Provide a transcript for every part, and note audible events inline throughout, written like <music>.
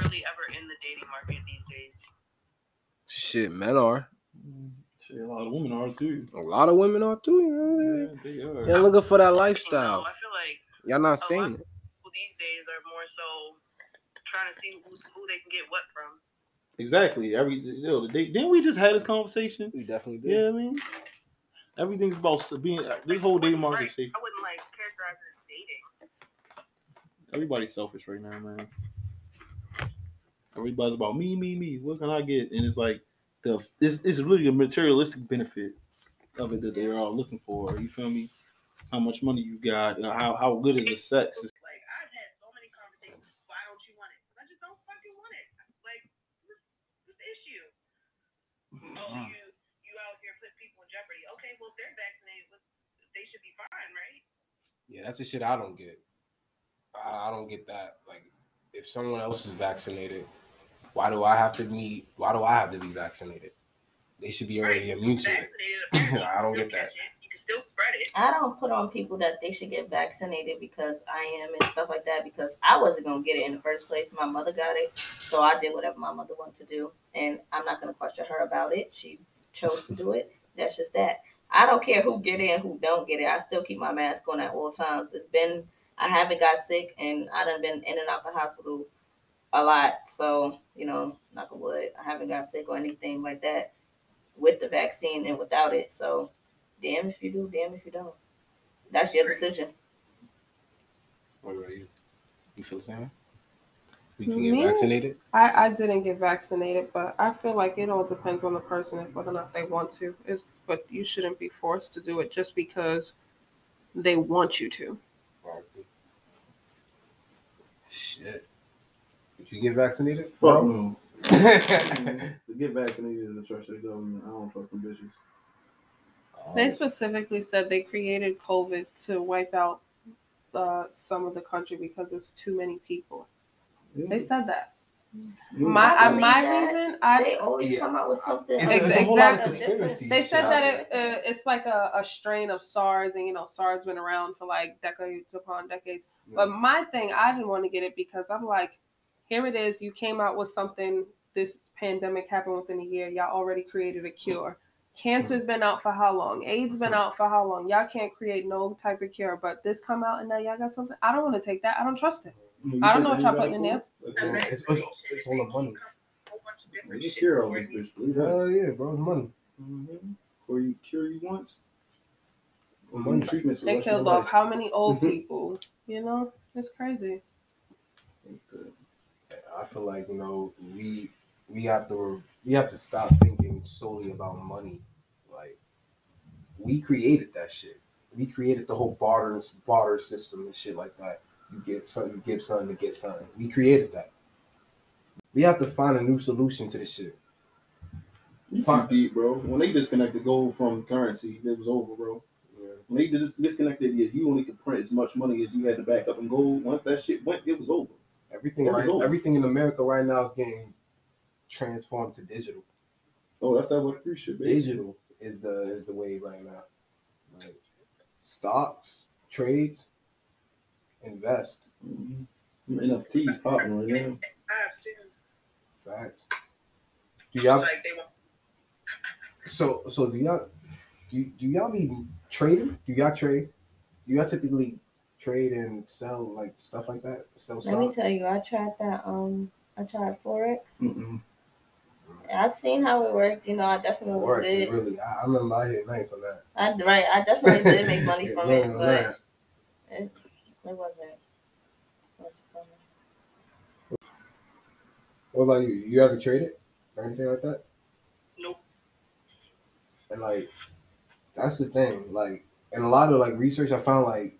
really ever in the dating market these days? Shit, men are. Shit, a lot of women are too. A lot of women are too. You know what I'm? Yeah, they are. They're looking for that You know, lifestyle. I feel like Y'all not a saying lot it. of people these days are more so trying to see who, who they can get what from. Exactly. Every you know, the date- didn't we just have this conversation? We definitely did. Yeah, I mean, everything's about being. Uh, this whole dating market. Right. Shit, I wouldn't like characterize it as dating. everybody's selfish right now, man. Everybody's about me, me, me. What can I get? And it's like the it's, it's really a materialistic benefit of it that they're all looking for. You feel me? How much money you got? uh, How how good is the sex? Like I've had so many conversations. Why don't you want it? 'Cause I just don't fucking want it. Like what's, what's the issue? Oh, you you out here put people in jeopardy. Okay, well if they're vaccinated, they should be fine, right? Yeah, that's the shit I don't get. I, I don't get that. Like, if someone else is vaccinated, why do I have to be? Why do I have to be vaccinated? They should be already immune to it. <laughs> I don't get that. catch it. You can still spread it. I don't put on people that they should get vaccinated because I am and stuff like that because I wasn't gonna get it in the first place. My mother got it, so I did whatever my mother wanted to do, and I'm not gonna question her about it. She chose to do it. That's just that. I don't care who get it and who don't get it. I still keep my mask on at all times. It's been I haven't got sick and I done been in and out the hospital a lot. So you know, knock on wood, I haven't got sick or anything like that with the vaccine and without it. So damn if you do, damn if you don't. That's your decision. What about you? You feel the same? way? We can get Me? vaccinated. I, I didn't get vaccinated, but I feel like it all depends on the person and whether or not they want to. It's, but you shouldn't be forced to do it just because they want you to. Shit. Did you get vaccinated? Fuck no. <laughs> To get vaccinated is a trust the government. I don't trust them bitches. They specifically said they created COVID to wipe out uh, some of the country because it's too many people. They said that. My I I, my that. reason, I They always Yeah. come out with something. It's it's a whole lot of a conspiracy difference. They said that it, uh, it's like a, a strain of SARS, and you know SARS been around for like decades upon decades. But my thing, I didn't want to get it because I'm like, here it is. You came out with something. This pandemic happened within a year. Y'all already created a cure. Cancer's been out for how long? AIDS been out for how long? Y'all can't create no type of cure. But this come out and now y'all got something. I don't want to take that. I don't trust it. I don't know what y'all putting in there. It's- it's- it's all the money. keep a whole bunch of different You cure to all this bitch. Believe. Hell yeah, bro. It's money. Mm-hmm. Or you cure you once. Or Money. treatments. for They killed off life. how many old Mhm. people? You know, it's crazy. I feel like you know we we have to we have to stop thinking solely about money. Like we created that shit. We created the whole barter barter system and shit like that. You get something, you give something to get something. We created that. We have to find a new solution to this shit. You Fuck. too deep, bro. When they disconnected gold from currency, it was over, bro. When they dis- disconnected it, you only could print as much money as you had to back up in gold. Once that shit went, it was over. Everything right, old. everything in America right now is getting transformed to digital. Oh, that's that what free shit, basically. Digital is the is the way right now. Like stocks, trades, invest. Mhm. NFTs popping right now. I've seen Facts. Do y'all like they want so so do y'all do, do y'all be trading? Do y'all trade? Do y'all typically trade and sell like stuff like that? Sell Let me tell you, I tried that. Um, I tried forex. Mm-mm. I've seen how it works. You know, I definitely Forex did. really I, I remember I hit nice on that. I right. I definitely did make <laughs> money from it, man. but it, it wasn't. wasn't fun. What about you? You ever traded or anything like that? Nope. And like, that's the thing. Like, in a lot of like research, I found like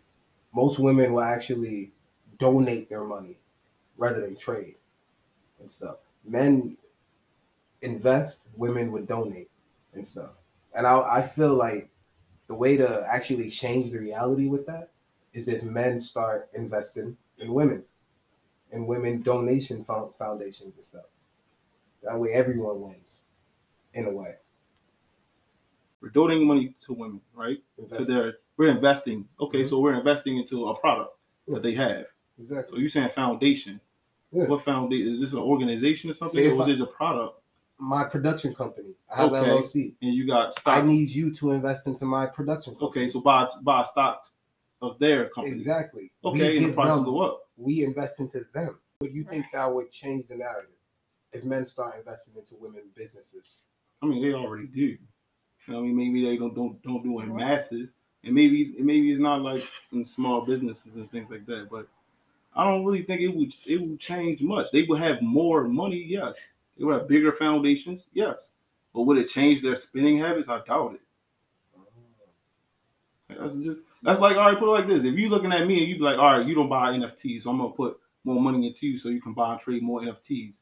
most women will actually donate their money rather than trade and stuff. Men invest, women would donate and stuff. And I, I feel like the way to actually change the reality with that is if men start investing in women and women donation foundations and stuff. That way, everyone wins in a way. We're donating money to women, right? Invest- they're we're investing. Okay, Mhm. so we're investing into a product that they have. Exactly. So you're saying foundation. Yeah. What foundation? Is this an organization or something, Say or if was I- it a product? My production company. I have Okay. LLC. And you got I need you to invest into my production company. okay, so buy buy stocks of their company. Exactly. Okay, We and the give price will go up. we invest into them. Would you think that would change the narrative if men start investing into women businesses? I mean, they already do. You know, what I mean, maybe they don't don't don't do it in masses, and maybe maybe it's not like in small businesses and things like that. But I don't really think it would it would change much. They would have more money, yes. They would have bigger foundations, yes. But would it change their spending habits? I doubt it. That's just that's like all right. Put it like this: if you're looking at me and you'd be like, all right, you don't buy NFTs, so I'm gonna put more money into you so you can buy and trade more NFTs.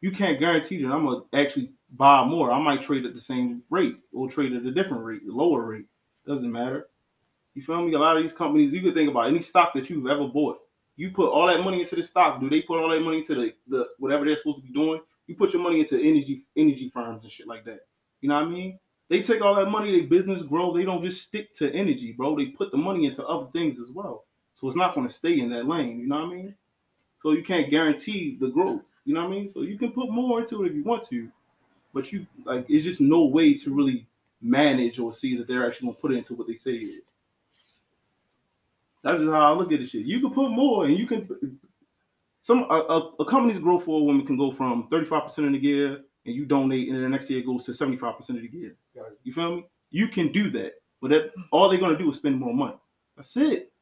You can't guarantee that I'm gonna actually buy more. I might trade at the same rate or trade at a different rate, lower rate. Doesn't matter. You feel me? A lot of these companies, you could think about any stock that you've ever bought. You put all that money into the stock. Do they put all that money into the, the whatever they're supposed to be doing? You put your money into energy energy firms and shit like that. You know what I mean? They take all that money, their business grow. They don't just stick to energy, bro. They put the money into other things as well. So it's not going to stay in that lane. You know what I mean? So you can't guarantee the growth. You know what I mean? So you can put more into it if you want to, but you like it's just no way to really manage or see that they're actually gonna put it into what they say is. That's just how I look at this shit. You can put more, and you can some a, a, a company's growth for a woman can go from 35% in a year, and you donate, and the next year it goes to 75% of the year. You feel me? You can do that, but that all they're gonna do is spend more money. That's it.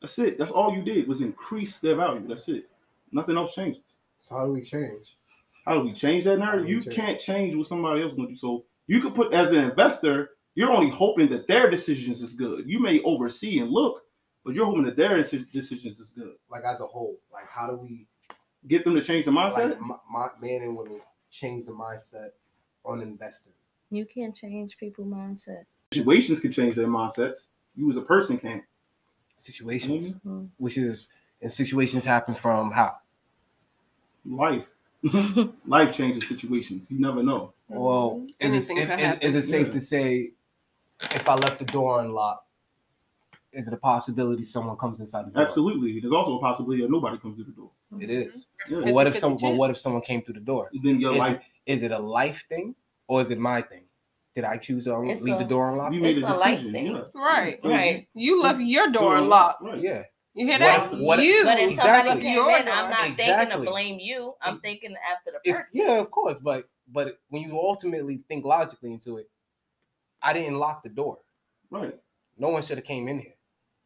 That's it. That's all you did was increase their value. That's it. Nothing else changes. So how do we change? How do we change that narrative? You change? can't change what somebody else going to do. So you could put as an investor, you're only hoping that their decisions is good. You may oversee and look, but you're hoping that their decisions is good. Like as a whole, like how do we Get them to change the mindset. like my, my man and women change the mindset on investing? You can't change people's mindset. Situations can change their mindsets. You as a person can't. Situations, Mhm. which is and situations happen from how? Life, <laughs> life changes situations. You never know. Well, mm-hmm. is Anything it, could is, is it safe Yeah. to say if I left the door unlocked, is it a possibility someone comes inside the door? Absolutely. There's also a possibility that nobody comes through the door. Mm-hmm. It is. Yeah. But what if 50-50 some? But what if someone came through the door? Then your Is life. it, is it a life thing or is it my thing? Did I choose to It's leave a- the door unlocked? You made It's a a life decision. thing. Yeah. Right. So Right. You left your door Door unlocked. Right. Yeah. You hear What that? if- what if- you. But if Exactly. somebody came in. I'm not thinking to blame you. I'm thinking after the It's, person. yeah, of course, but but when you ultimately think logically into it, I didn't lock the door. Right. No one should have came in here,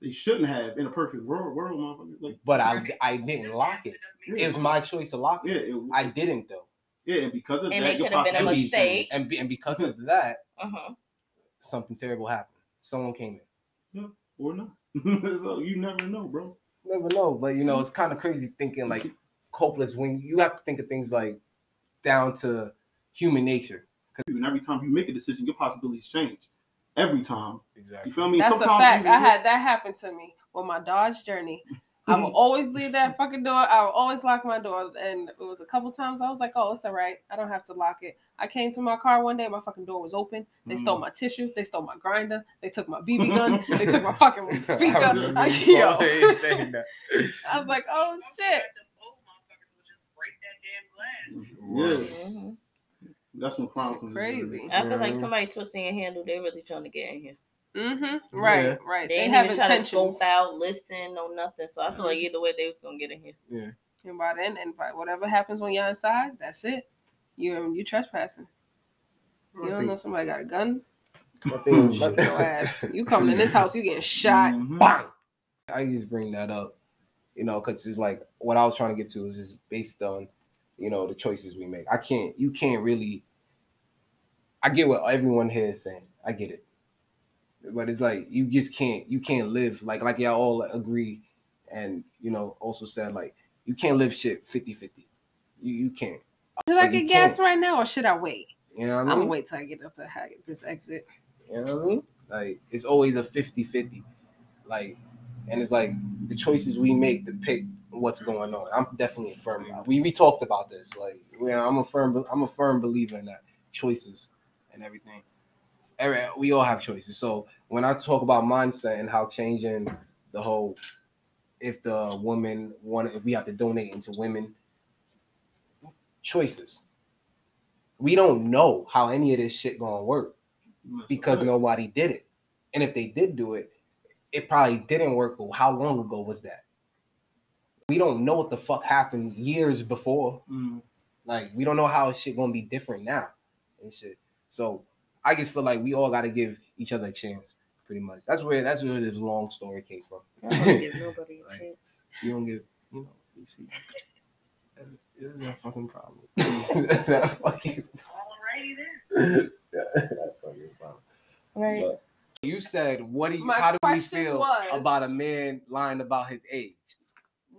They shouldn't have in a perfect world, world motherfucker. Like, but I I didn't lock it. It was my choice to lock yeah, it. it, I didn't though, yeah, and because of And that, it your could have been a mistake. and and because of <laughs> that, Uh-huh. something terrible happened. Someone came in. change. or not. <laughs> so you never know, bro. Never know, but you know it's kind of crazy thinking like <laughs> hopeless when you have to think of things like down to human nature. And every time you make a decision, your possibilities change. Every time. You Exactly. feel me? That's a fact. you- I had that happen to me with my Dodge Journey. I will <laughs> always leave that fucking door. I will always lock my door. And it was a couple times I was like, oh, it's all right. I don't have to lock it. I came to my car one day, my fucking door was open. They Mm. stole my tissue. They stole my grinder. They took my BB gun. <laughs> they took my fucking <laughs> speaker. I I, remember yo, always saying that. I was like, oh shit. Yeah, Mhm. That's when crime comes in. Crazy. I feel like somebody twisting your handle. They're really trying to get in here. Mm-hmm. Right, Yeah. right. They, They, ain't have even trying to scope out, listen, no nothing. So I feel like Mhm. either way they was gonna get in here. Yeah. And by then, and by whatever happens when you're inside, that's it. You you trespassing. You don't know somebody got a gun. My thing- ass. You coming in this house, you getting shot. Mhm. Bang! I just bring that up, you know, because it's like what I was trying to get to is just based on, you know, the choices we make. I can't, you can't really. I get what everyone here is saying. I get it, but it's like you just can't, you can't live like like y'all all agree, and you know also said like you can't live shit 50-50. You you can't. Should I get gas can't. right now or should I wait? You know what I I'm gonna wait till I get up to this exit. You know what I mean? Like it's always a 50-50. Like, and it's like the choices we make to pick what's going on. I'm definitely a firm. We we talked about this. Like, yeah, I'm a firm. I'm a firm believer in that choices and everything. Every, we all have choices. So when I talk about mindset and how changing the whole if the woman want if we have to donate into women choices. We don't know how any of this shit gonna work because nobody did it. And if they did do it, it probably didn't work. But how long ago was that? We don't know what the fuck happened years before. Mm. Like we don't know how shit gonna be different now and shit. So I just feel like we all gotta give each other a chance, pretty much. That's where that's where this long story came from. I don't give <laughs> nobody a Right. chance. You don't give, you know, you see. This is a fucking problem. <laughs> <laughs> that fucking, Alrighty then. that fucking problem. Right. But you said, what do you? My how do we feel was- about a man lying about his age?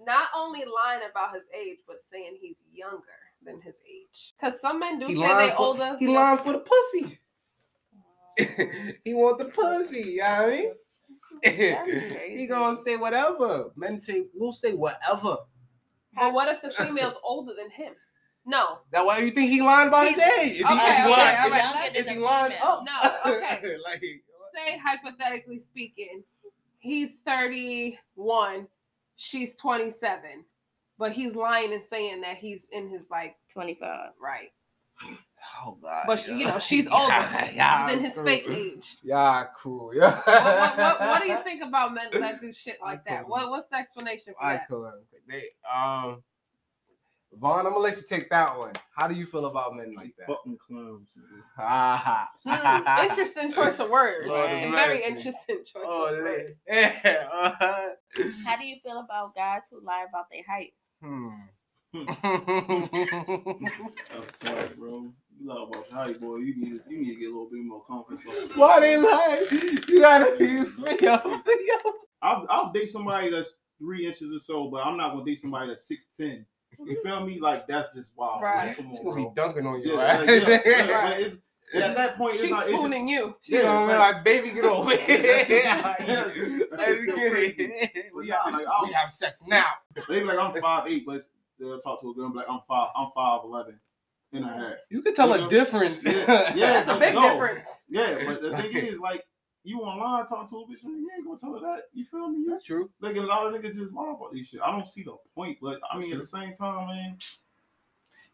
Not only lying about his age, but saying he's younger than his age. Because some men do He say they for, older. he lying for the pussy. <laughs> he want the pussy. You know what I mean? <laughs> He gonna say whatever. Men say we'll say whatever. But what if the female's <laughs> older than him? No. That why you think he lying about his age? Is he, Okay, is he okay, lying, all is right, he- is he lying up? No, okay. like Say hypothetically speaking, he's 31, she's 27, but he's lying and saying that he's in his like 25. right. oh god. But she- you know, she's <laughs> older yeah, than his cool. fake age. Yeah, cool. Yeah. What, what, what, what do you think about men <laughs> that do shit like that? What, what's the explanation for I that? cool. They um Von, I'm gonna let you take that one. How do you feel about men like that? Fucking clowns. man. Hmm, interesting <laughs> choice of words. Lord and very interesting choice Oh, of words. yeah. How do you feel about guys who lie about their height? Hmm. That's tight, bro. You lie about your height, boy. You need, you need to get a little bit more confidence. Why they lie? You gotta be yo, yo. I'll, I'll date somebody that's three inches or so, but I'm not gonna date somebody that's six ten. You feel me? Like that's just wild. Right. Like, come She's on, gonna be bro. dunking on you, Yeah, right? like, yeah, yeah, Right. But at that point, it's She's not. Spooning just, you. She's gonna be like, baby, get over here. <laughs> Yes. <laughs> Let's get it. We nah, like, we have sex now. They be like, I'm five eight, but they'll talk to a girl and be like, I'm five, I'm five eleven and a half. You can tell a difference. Yeah, <laughs> yeah. That's a big no. difference. Yeah, but the thing is, like, you online talk to a bitch, you ain't gonna tell her that. You feel me? That's true. Like a lot of niggas just lie about this shit. I don't see the point, but I mean, at the same time, man,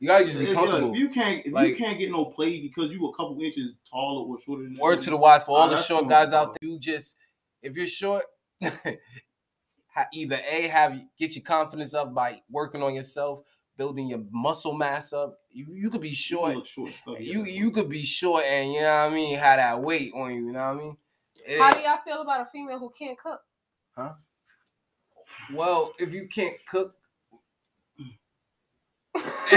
You gotta just be yeah, comfortable. if you can't, if you can't get no play because you a couple inches taller or shorter than Word to the wise for all the short guys out there. You just, if you're short, <laughs> either a have get your confidence up by working on yourself, building your muscle mass up. You you could be short. look short, stuff, You yeah. you could be short, and you know what I mean. Have that weight on you. You know what I mean. It How do y'all feel about a female who can't cook? Huh? Well, if you can't cook, <laughs>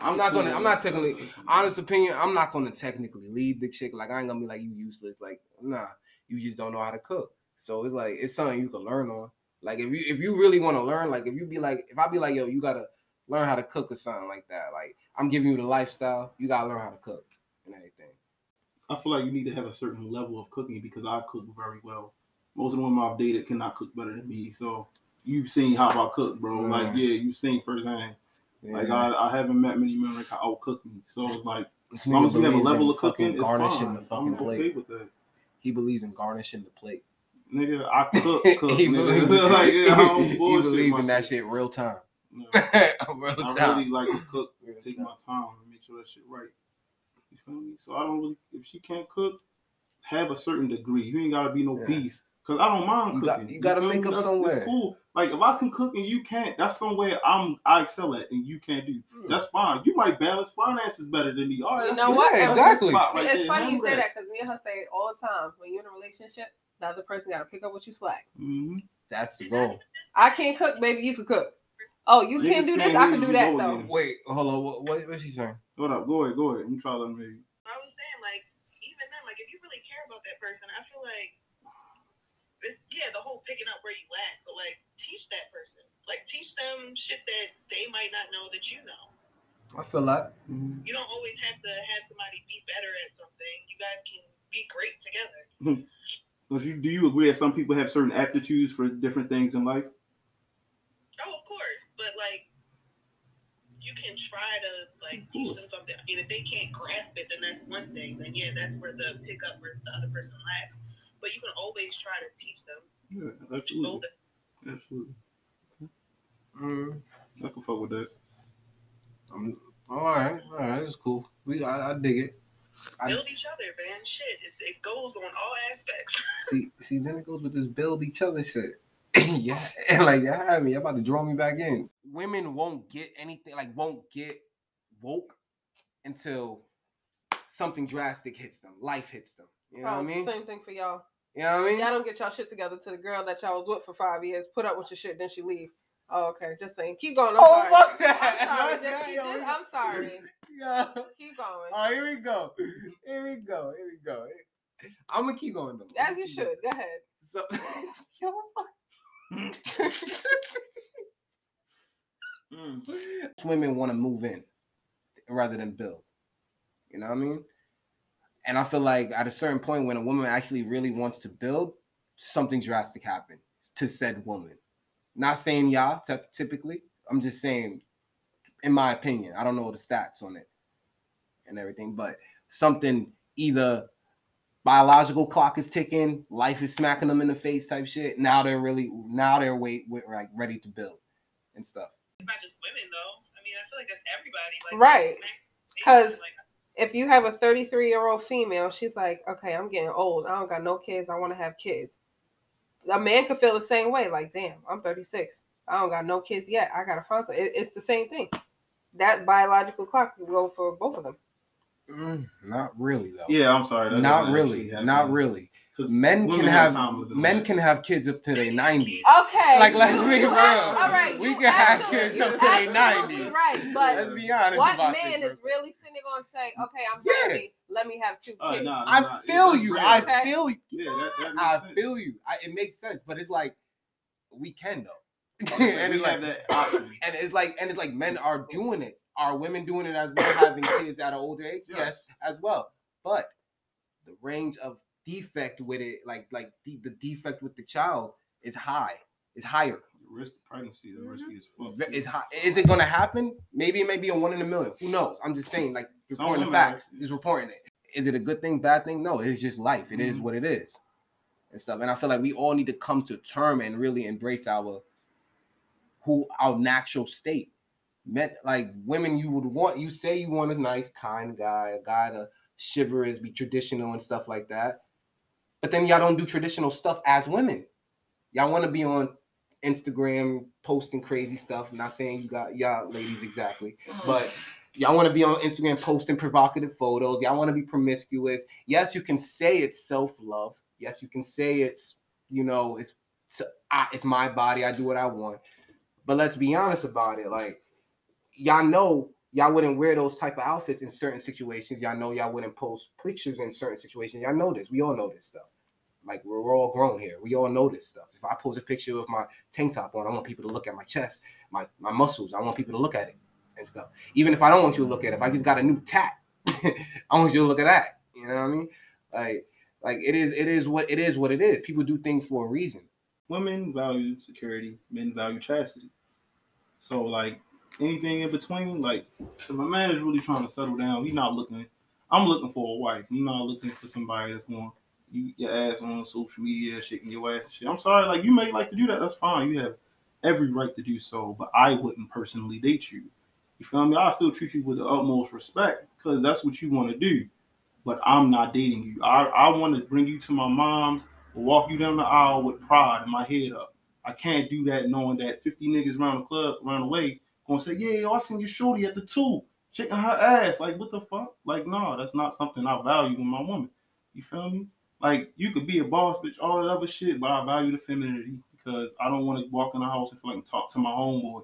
I'm not gonna. I'm not technically. <laughs> Honest opinion, I'm not gonna technically leave the chick. Like I ain't gonna be like you useless. Like nah, you just don't know how to cook. So it's like it's something you can learn on. Like if you if you really want to learn, like if you be like if I be like yo, you gotta learn how to cook or something like that. Like I'm giving you the lifestyle. You gotta learn how to cook and everything. I feel like you need to have a certain level of cooking because I cook very well. Most of the women I've dated cannot cook better than me. So you've seen how I cook, bro. Mm. Like, yeah, you've seen firsthand. Like, I, I haven't met many men that can outcook me. So it's like, as long as you have a level of cooking, it's garnishing fine. the fucking I'm plate. okay with that. He believes in garnishing the plate. Nigga, I cook, <laughs> cook. he believes, <laughs> like, yeah, I don't <laughs> he bullshit in that shit. real time. Yeah. real I time. really like to cook, Real take time. my time and make sure that shit right. You feel me? So I don't really, if she can't cook, have a certain degree. You ain't gotta be no Yeah. beast. Cause I don't mind You cooking. got- you gotta feel make up That's- somewhere. It's cool. Like if I can cook and you can't, that's somewhere I'm I excel at and you can't do. Hmm. That's fine. You might balance finances better than me. All right, You know what? That's a exactly. right it's there. funny you say that because me and her say all the time. When you're in a relationship, the other person got to pick up what you slack. Mhm. That's the goal. I can't cook, baby. You can cook. Oh, you Niggas can't do this. I can do that go though. again. Wait, hold on. What, what what's she saying? Hold up, go ahead, go ahead. Let me try to let me. I was saying, like, even then, like, if you really care about that person, I feel like, it's, yeah, the whole picking up where you at, but like, teach that person. Like, teach them shit that they might not know that you know. I feel like mm. You don't always have to have somebody be better at something. You guys can be great together. Hmm. But you, do you agree that some people have certain aptitudes for different things in life? Oh, of course, but like, you can try to like teach them something. I mean, if they can't grasp it, then that's one thing. Then yeah, that's where the pickup where the other person lacks. But you can always try to teach them. Yeah, Both. absolutely. Absolutely. Mm, I can fuck with that. I'm, all right, all right, it's cool. We, I, I dig it. I- Build each other, man. Shit, it, it goes on all aspects. <laughs> See, see, then it goes with this build each other shit. <coughs> yeah, and <laughs> like y'all have me, y'all about to draw me back in. Women won't get anything, like won't get woke until something drastic hits them, life hits them. You know what I mean? Same thing for y'all. You know what I mean? Y'all don't get y'all shit together to the girl that y'all was with for five years, put up with your shit, then she leave. Oh, okay. Just saying. Keep going. I'm Oh, sorry. fuck I'm that. sorry. Just keep, yo. just, I'm sorry. <laughs> <laughs> Yeah. Keep going. Oh, here we go. Here we go. Here we go. I'm gonna keep going though. As you should. Go ahead. So, <laughs> yo, Mm. women want to move in rather than build. You know what I mean? And I feel like at a certain point, when a woman actually really wants to build, something drastic happens to said woman. Not saying y'all ty- typically. I'm just saying, in my opinion, I don't know the stats on it and everything, but something either biological clock is ticking, life is smacking them in the face type shit. Now they're really now they're wait, wait like ready to build and stuff. It's not just women though. I mean, I feel like that's everybody. Like, Right. 'Cause- like, If you have a 33 year old female, she's like, okay, I'm getting old. I don't got no kids. I want to have kids. A man could feel the same way. Like, damn, I'm 36. I don't got no kids yet. I gotta find some. It, it's the same thing. That biological clock can go for both of them. Mm, not really though. Yeah, I'm sorry. that not really. Not really. 'Cause Men can women have time with men can have kids up to their nineties. Okay. Like, let's you- be real. have- all right. We can have kids up you to their 90s. Right, but Let's be honest what about man this. is really sitting going to say, okay, I'm Yeah. ready. Let me have two kids. Oh, nah, I nah, feel it's you. rare. I feel you. Yeah, that, that I sense. feel you. I, it makes sense, but it's like we can though. <laughs> Like, and it's like <clears throat> and it's like and it's like men are doing it. Are women doing it as well, having kids at an older age? Yeah. Yes, as well. But the range of defect with it, like like the, the defect with the child, is high. Is higher. The risk of pregnancy the risky as fuck. Ve- too. Is high. Is it going to happen? Maybe it may be a one in a million. Who knows? I'm just saying, like reporting the women are- facts. Just reporting it. Is it a good thing? Bad thing? No. It's just life. It is Mhm. what it is, and stuff. And I feel like we all need to come to term and really embrace our who our natural state. Men, like women, you would want. You say you want a nice, kind guy, a guy to chivalrous, be traditional and stuff like that. But then y'all don't do traditional stuff as women. Y'all want to be on Instagram posting crazy stuff. I'm not saying you got y'all ladies exactly, but y'all want to be on Instagram posting provocative photos. Y'all want to be promiscuous. Yes, you can say it's self love. Yes, you can say it's you know it's it's, I, it's my body. I do what I want. But let's be honest about it. Like y'all know y'all wouldn't wear those type of outfits in certain situations. Y'all know y'all wouldn't post pictures in certain situations. Y'all know this. We all know this stuff. Like we're, we're all grown here. We all know this stuff. If I post a picture of my tank top on, I want people to look at my chest, my my muscles. I want people to look at it and stuff. Even if I don't want you to look at it, if I just got a new tat, <laughs> I want you to look at that. You know what I mean? Like like it is it is what it is what it is. People do things for a reason. women value security, men value chastity. So like anything in between, like if a man is really trying to settle down, he's not looking. I'm looking for a wife. I'm not looking for somebody that's going you your ass on social media, shaking your ass shit. I'm sorry, like you may like to do that. That's fine. You have every right to do so, but I wouldn't personally date you. You feel me? I still treat you with the utmost respect because that's what you want to do. But I'm not dating you. I, I want to bring you to my mom's walk you down the aisle with pride and my head up. I can't do that knowing that 50 niggas around the club, around the way, gonna say, yeah, yo, I seen your shorty at the two, shaking her ass. Like, what the fuck? Like, no, that's not something I value in my woman. You feel me? Like, you could be a boss, bitch, all that other shit, but I value the femininity because I don't want to walk in the house and feel like I can talk to my homeboy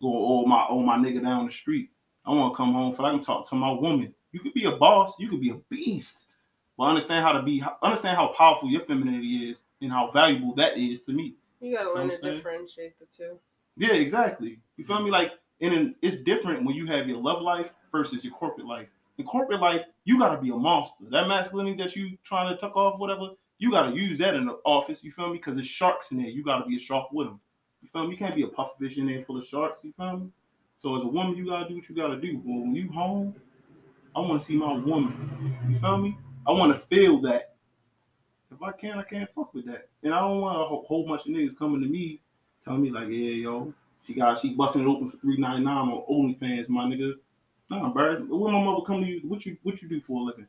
or, or my or my nigga down the street. I want to come home like I can talk to my woman. You could be a boss, you could be a beast, but understand how to be, understand how powerful your femininity is and how valuable that is to me. You gotta learn to differentiate the two. Yeah, exactly. You feel me? Like, and it's different when you have your love life versus your corporate life. In corporate life, you gotta be a monster. That masculinity that you trying to tuck off, whatever, you gotta use that in the office. You feel me? Because there's sharks in there. You gotta be a shark with them. You feel me? You can't be a puffer fish in there full of sharks. You feel me? So as a woman, you gotta do what you gotta do. But when you home, I want to see my woman. You feel me? I want to feel that. If I can, I can't fuck with that. And I don't want a whole bunch of niggas coming to me telling me like, yeah, yo, she got she busting it open for three ninety nine on OnlyFans, my nigga. Nah, bro. When my mother come to you, what you what you do for a living?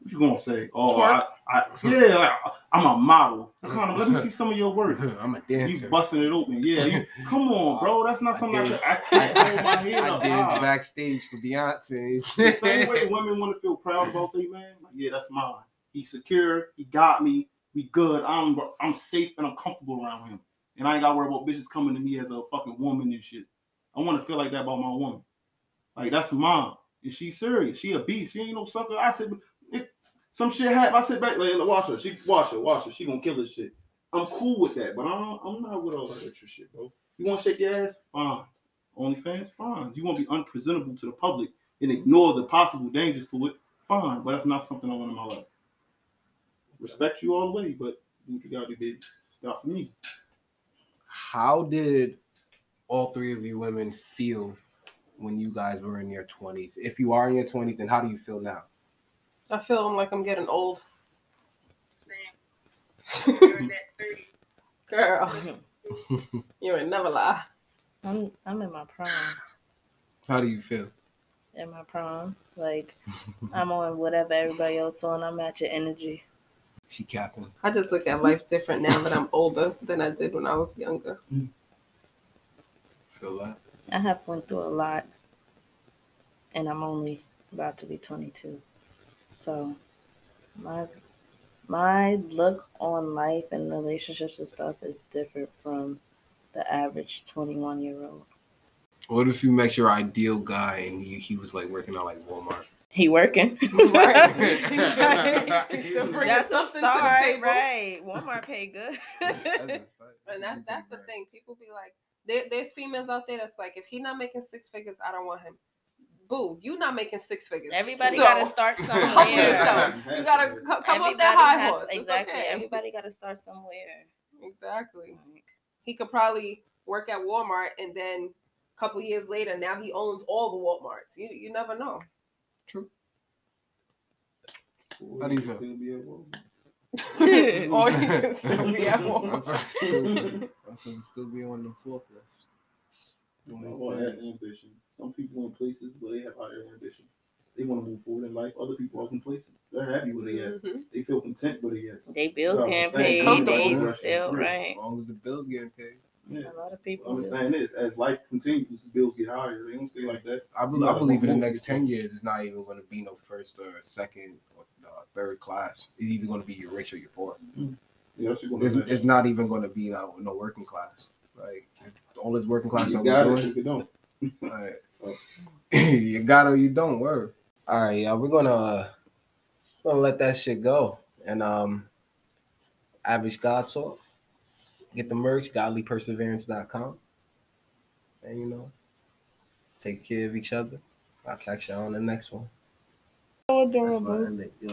What you gonna say? Oh, I, I yeah, like, I'm a model. Come on, let me see some of your work. <laughs> I'm a You dancer. busting it open, yeah. You, come on, bro. That's not I something I, can, I can't hold my head I up. dance high. backstage for Beyonce. The same way women want to feel proud about their man. Like, yeah, that's mine. He's secure. He got me. We good. I'm I'm safe and I'm comfortable around him. And I ain't got to worry about bitches coming to me as a fucking woman and shit. I want to feel like that about my woman. Like that's mom. And she's serious. She a beast. She ain't no sucker. I said, some shit happen. I sit back, like, watch her. She watch her. Watch her. She gonna kill this shit. I'm cool with that, but I'm I'm not with all that extra shit, bro. You want to shake your ass? Fine. OnlyFans? Fine. You want to be unpresentable to the public and ignore the possible dangers to it? Fine. But that's not something I want in my life. Respect you all the way, but you gotta do, baby. It's not for me. How did all three of you women feel when you guys were in your 20s? If you are in your 20s, then how do you feel now? I feel like I'm getting old. Same. You're in that 30. Girl, <laughs> you would never lie. I'm I'm in my prime. How do you feel? In my prime, like I'm on whatever everybody else on. I'm at your energy. She capping. I just look at life different now that I'm older than I did when I was younger. Mm. Feel that? I have went through a lot, and I'm only about to be 22. So my my look on life and relationships and stuff is different from the average 21 year old. What if you met your ideal guy and he, he was like working at like Walmart? He working. <laughs> Right. Still <laughs> That's a something to the start, right? Walmart pay good. And that's that's the thing. People be like, there, there's females out there that's like, if he not making six figures, I don't want him. Boo, you not making six figures. Everybody So, got to start humble <laughs> somewhere. yourself. You gotta co- come up that high has- horse. Exactly. okay. Everybody got to start somewhere. Exactly. He could probably work at Walmart and then a couple years later, now he owns all the Walmarts. You you never know. How do you feel? Still be at work. <laughs> or he can still be at <laughs> Walmart. I said still be on the forklift. Doing his All thing. ambition. Some people in places where they have higher ambitions. They want to move forward in life. Other people are complacent. They're happy where they at. Mhm. They feel content where they at. they bills Yeah, getting understand. paid. They still right. As long as the bills getting paid. Yeah. A lot of people. Understand this. As life continues, bills get higher. They don't stay like that. I, be- I believe in the next 10 years, it's not even going to be no first or second or uh, third class. It's either going to be you're rich or you're poor. Yeah, that's what It's, it's not even going to be no, no working class. Like, it's- all this working class You got it. doing, you don't. Alright. <laughs> you got it or you don't. work. All right, y'all. We're gonna uh, gonna let that shit go. And um, average God talk. Get the merch. Godlyperseverance.com. And you know, take care of each other. I'll catch y'all on the next one. So adorable. my end. Yo.